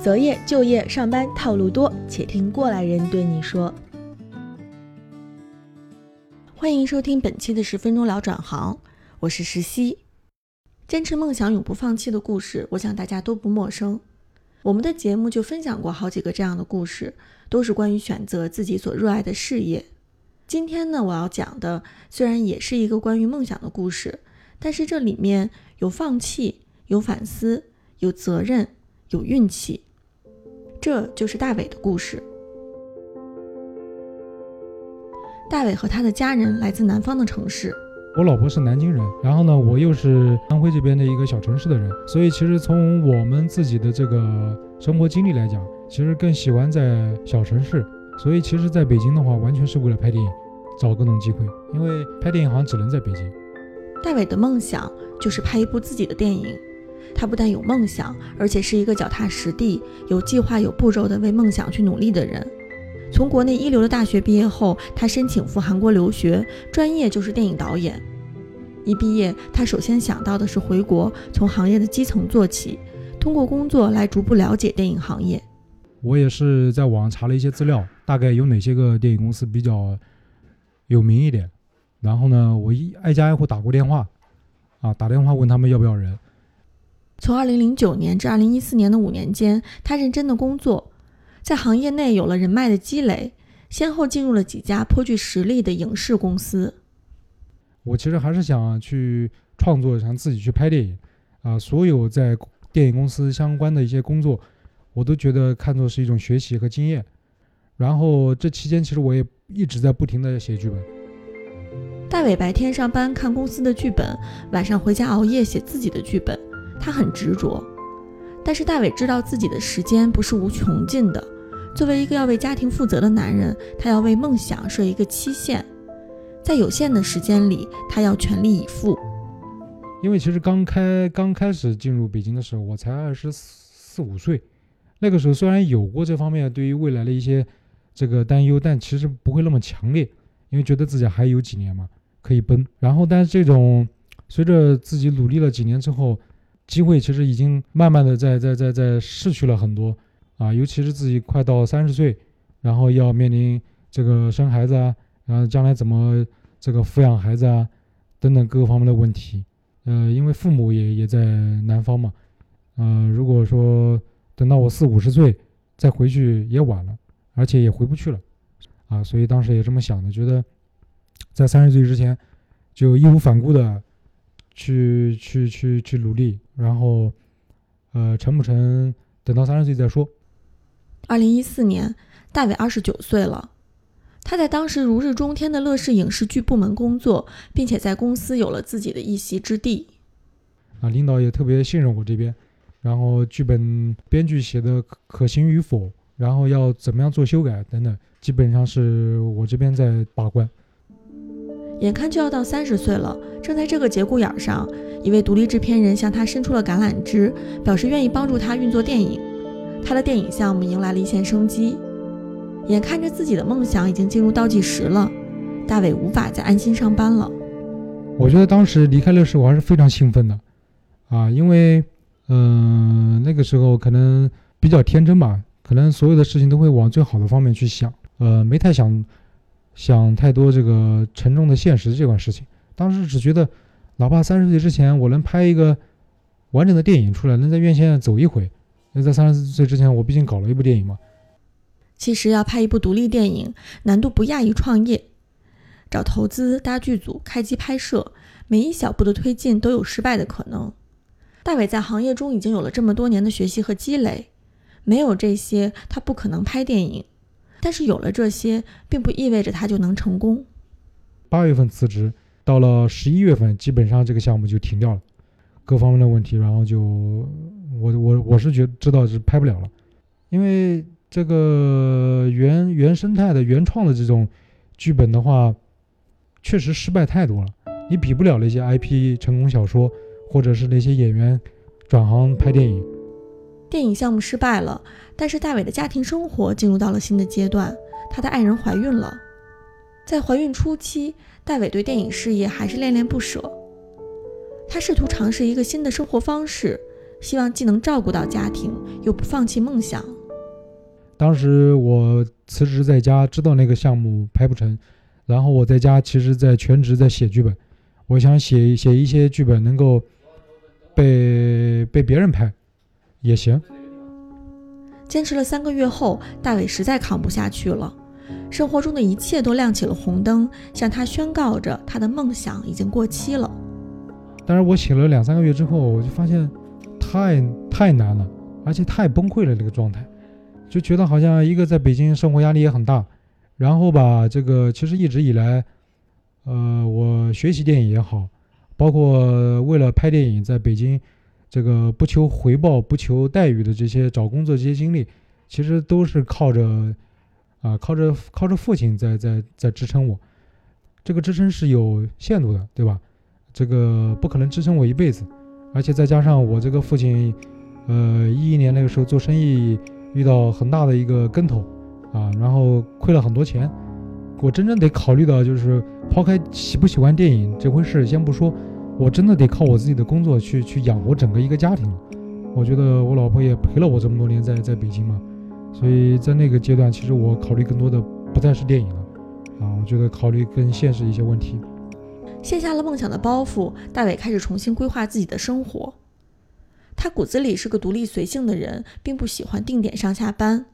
择业、就业、上班套路多，且听过来人对你说。欢迎收听本期的十分钟聊转行，我是石溪。坚持梦想、永不放弃的故事，我想大家都不陌生。我们的节目就分享过好几个这样的故事，都是关于选择自己所热爱的事业。今天呢，我要讲的虽然也是一个关于梦想的故事，但是这里面有放弃，有反思，有责任，有运气。这就是大伟的故事。大伟和他的家人来自南方的城市，我老婆是南京人，然后呢，我又是安徽这边的一个小城市的人，所以其实从我们自己的这个生活经历来讲，其实更喜欢在小城市。所以其实在北京的话，完全是为了拍电影，找各种机会，因为拍电影好像只能在北京。大伟的梦想就是拍一部自己的电影。他不但有梦想，而且是一个脚踏实地、有计划、有步骤的为梦想去努力的人。从国内一流的大学毕业后，他申请赴韩国留学，专业就是电影导演。一毕业，他首先想到的是回国，从行业的基层做起，通过工作来逐步了解电影行业。我也是在网上查了一些资料，大概有哪些个电影公司比较有名一点。然后呢，我一挨家挨户打过电话，啊，打电话问他们要不要人。从2009年至2014年的五年间，他认真的工作，在行业内有了人脉的积累，先后进入了几家颇具实力的影视公司。我其实还是想去创作，想自己去拍电影，啊，所有在电影公司相关的一些工作，我都觉得看作是一种学习和经验。然后这期间，其实我也一直在不停的写剧本。大伟白天上班看公司的剧本，晚上回家熬夜写自己的剧本。他很执着，但是大伟知道自己的时间不是无穷尽的。作为一个要为家庭负责的男人，他要为梦想设一个期限，在有限的时间里，他要全力以赴。因为其实刚开刚开始进入北京的时候，我才二十四五岁，那个时候虽然有过这方面对于未来的一些这个担忧，但其实不会那么强烈，因为觉得自己还有几年嘛可以奔。然后，但是这种随着自己努力了几年之后，机会其实已经慢慢的在在在在逝去了很多，啊，尤其是自己快到三十岁，然后要面临这个生孩子啊，然后将来怎么这个抚养孩子啊，等等各个方面的问题，呃，因为父母也也在南方嘛，呃，如果说等到我四五十岁再回去也晚了，而且也回不去了，啊，所以当时也这么想的，觉得在三十岁之前就义无反顾的。去去去去努力，然后，呃，成不成，等到三十岁再说。二零一四年，大伟二十九岁了，他在当时如日中天的乐视影视剧部门工作，并且在公司有了自己的一席之地。啊，领导也特别信任我这边，然后剧本编剧写的可行与否，然后要怎么样做修改等等，基本上是我这边在把关。眼看就要到三十岁了，正在这个节骨眼上，一位独立制片人向他伸出了橄榄枝，表示愿意帮助他运作电影。他的电影项目迎来了一线生机。眼看着自己的梦想已经进入倒计时了，大伟无法再安心上班了。我觉得当时离开乐视，我还是非常兴奋的，啊，因为，嗯，那个时候可能比较天真吧，可能所有的事情都会往最好的方面去想，呃，没太想。想太多这个沉重的现实这款事情，当时只觉得，哪怕三十岁之前我能拍一个完整的电影出来，能在院线走一回，那在三十岁之前我毕竟搞了一部电影嘛。其实要拍一部独立电影，难度不亚于创业，找投资、搭剧组、开机拍摄，每一小步的推进都有失败的可能。大伟在行业中已经有了这么多年的学习和积累，没有这些，他不可能拍电影。但是有了这些，并不意味着他就能成功。八月份辞职，到了十一月份，基本上这个项目就停掉了，各方面的问题，然后就我我我是觉知道是拍不了了，因为这个原原生态的原创的这种剧本的话，确实失败太多了，你比不了那些 IP 成功小说，或者是那些演员转行拍电影。电影项目失败了，但是大伟的家庭生活进入到了新的阶段，他的爱人怀孕了。在怀孕初期，大伟对电影事业还是恋恋不舍。他试图尝试一个新的生活方式，希望既能照顾到家庭，又不放弃梦想。当时我辞职在家，知道那个项目拍不成，然后我在家其实在全职在写剧本，我想写写一些剧本能够被被别人拍也行。坚持了三个月后，大伟实在扛不下去了，生活中的一切都亮起了红灯，向他宣告着他的梦想已经过期了。但是我写了两三个月之后，我就发现太太难了，而且太崩溃了这个状态，就觉得好像一个在北京生活压力也很大，然后吧，这个其实一直以来，呃，我学习电影也好，包括为了拍电影在北京。这个不求回报、不求待遇的这些找工作这些经历，其实都是靠着啊，靠着靠着父亲在在在支撑我。这个支撑是有限度的，对吧？这个不可能支撑我一辈子。而且再加上我这个父亲，呃，一一年那个时候做生意遇到很大的一个跟头啊，然后亏了很多钱。我真正得考虑到，就是抛开喜不喜欢电影这回事先不说。我真的得靠我自己的工作去去养活整个一个家庭。我觉得我老婆也陪了我这么多年在在北京嘛，所以在那个阶段，其实我考虑更多的不再是电影了，啊，我觉得考虑更现实一些问题。卸下了梦想的包袱，大伟开始重新规划自己的生活。他骨子里是个独立随性的人，并不喜欢定点上下班。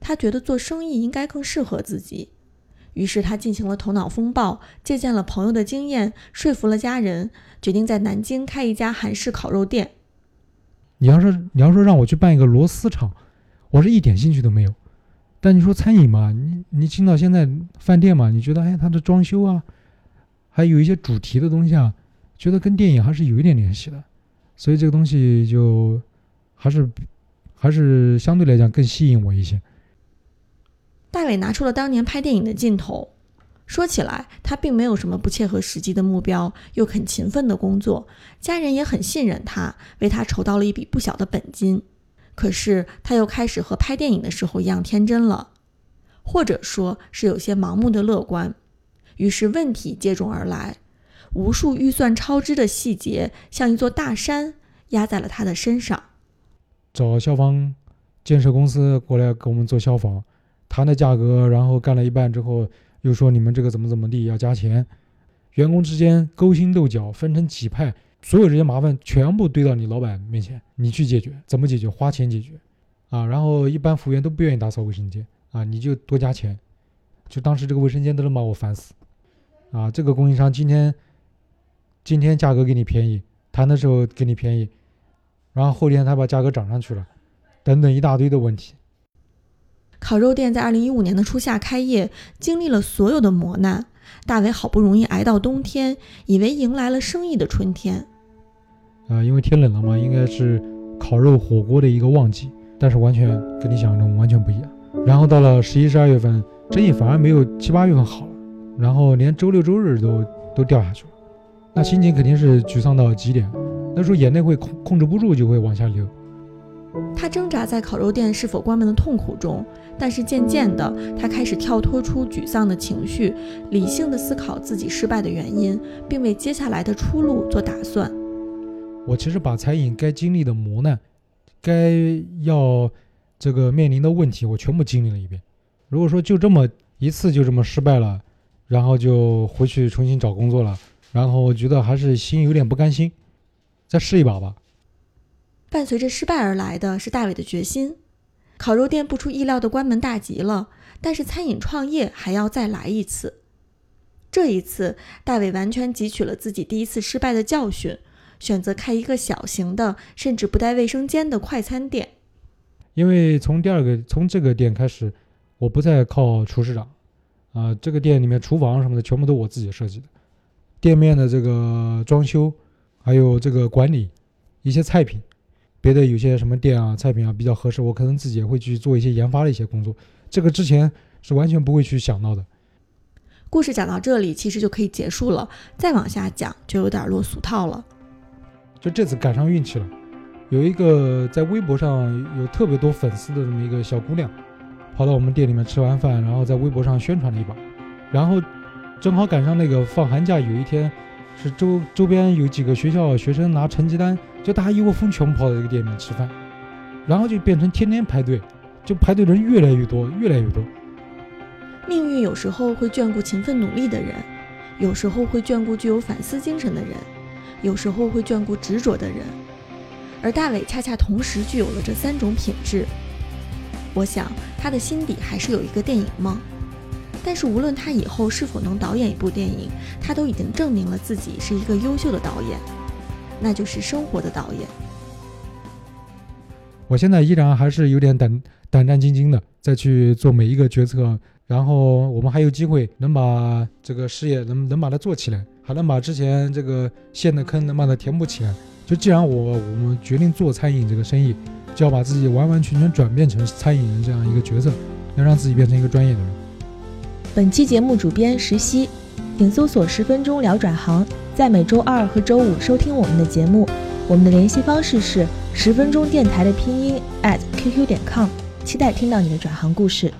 他觉得做生意应该更适合自己。于是他进行了头脑风暴，借鉴了朋友的经验，说服了家人，决定在南京开一家韩式烤肉店。你要是你要说让我去办一个螺丝厂，我是一点兴趣都没有。但你说餐饮嘛，你你听到现在饭店嘛，你觉得哎，它的装修啊，还有一些主题的东西啊，觉得跟电影还是有一点联系的，所以这个东西就还是还是相对来讲更吸引我一些。大伟拿出了当年拍电影的劲头。说起来，他并没有什么不切合实际的目标，又肯勤奋的工作，家人也很信任他，为他筹到了一笔不小的本金。可是他又开始和拍电影的时候一样天真了，或者说是有些盲目的乐观。于是问题接踵而来，无数预算超支的细节像一座大山压在了他的身上。找消防建设公司过来给我们做消防。谈的价格，然后干了一半之后，又说你们这个怎么怎么地要加钱，员工之间勾心斗角，分成几派，所有这些麻烦全部堆到你老板面前，你去解决，怎么解决？花钱解决，啊，然后一般服务员都不愿意打扫卫生间，啊，你就多加钱，就当时这个卫生间都能把我烦死，啊，这个供应商今天今天价格给你便宜，谈的时候给你便宜，然后后天他把价格涨上去了，等等一大堆的问题。烤肉店在二零一五年的初夏开业，经历了所有的磨难。大伟好不容易挨到冬天，以为迎来了生意的春天。啊，因为天冷了嘛，应该是烤肉火锅的一个旺季，但是完全跟你想象中完全不一样。然后到了十一、十二月份，生意反而没有七八月份好了，然后连周六、周日都都掉下去了，那心情肯定是沮丧到极点。那时候眼泪会控控制不住，就会往下流。他挣扎在烤肉店是否关门的痛苦中，但是渐渐的，他开始跳脱出沮丧的情绪，理性的思考自己失败的原因，并为接下来的出路做打算。我其实把餐饮该经历的磨难，该要这个面临的问题，我全部经历了一遍。如果说就这么一次就这么失败了，然后就回去重新找工作了，然后我觉得还是心有点不甘心，再试一把吧。伴随着失败而来的是大伟的决心。烤肉店不出意料的关门大吉了，但是餐饮创业还要再来一次。这一次，大伟完全汲取了自己第一次失败的教训，选择开一个小型的，甚至不带卫生间的快餐店。因为从第二个从这个店开始，我不再靠厨师长，啊，这个店里面厨房什么的全部都我自己设计的，店面的这个装修，还有这个管理，一些菜品。别的有些什么店啊、菜品啊比较合适，我可能自己也会去做一些研发的一些工作。这个之前是完全不会去想到的。故事讲到这里，其实就可以结束了。再往下讲就有点落俗套了。就这次赶上运气了，有一个在微博上有特别多粉丝的这么一个小姑娘，跑到我们店里面吃完饭，然后在微博上宣传了一把，然后正好赶上那个放寒假有一天，是周周边有几个学校学生拿成绩单。就大家一窝蜂全部跑到这个店里面吃饭，然后就变成天天排队，就排队人越来越多，越来越多。命运有时候会眷顾勤奋努力的人，有时候会眷顾具有反思精神的人，有时候会眷顾执着的人，而大伟恰恰同时具有了这三种品质。我想他的心底还是有一个电影梦，但是无论他以后是否能导演一部电影，他都已经证明了自己是一个优秀的导演，那就是生活的导演。我现在依然还是有点胆胆战兢兢的，再去做每一个决策。然后我们还有机会能把这个事业能能把它做起来，还能把之前这个陷的坑能把它填补起来。就既然我我们决定做餐饮这个生意，就要把自己完完全全转变成餐饮人这样一个角色，要让自己变成一个专业的人。本期节目主编石溪，请搜索“十分钟聊转行”，在每周二和周五收听我们的节目。我们的联系方式是十分钟电台的拼音 at qq 点 com，期待听到你的转行故事。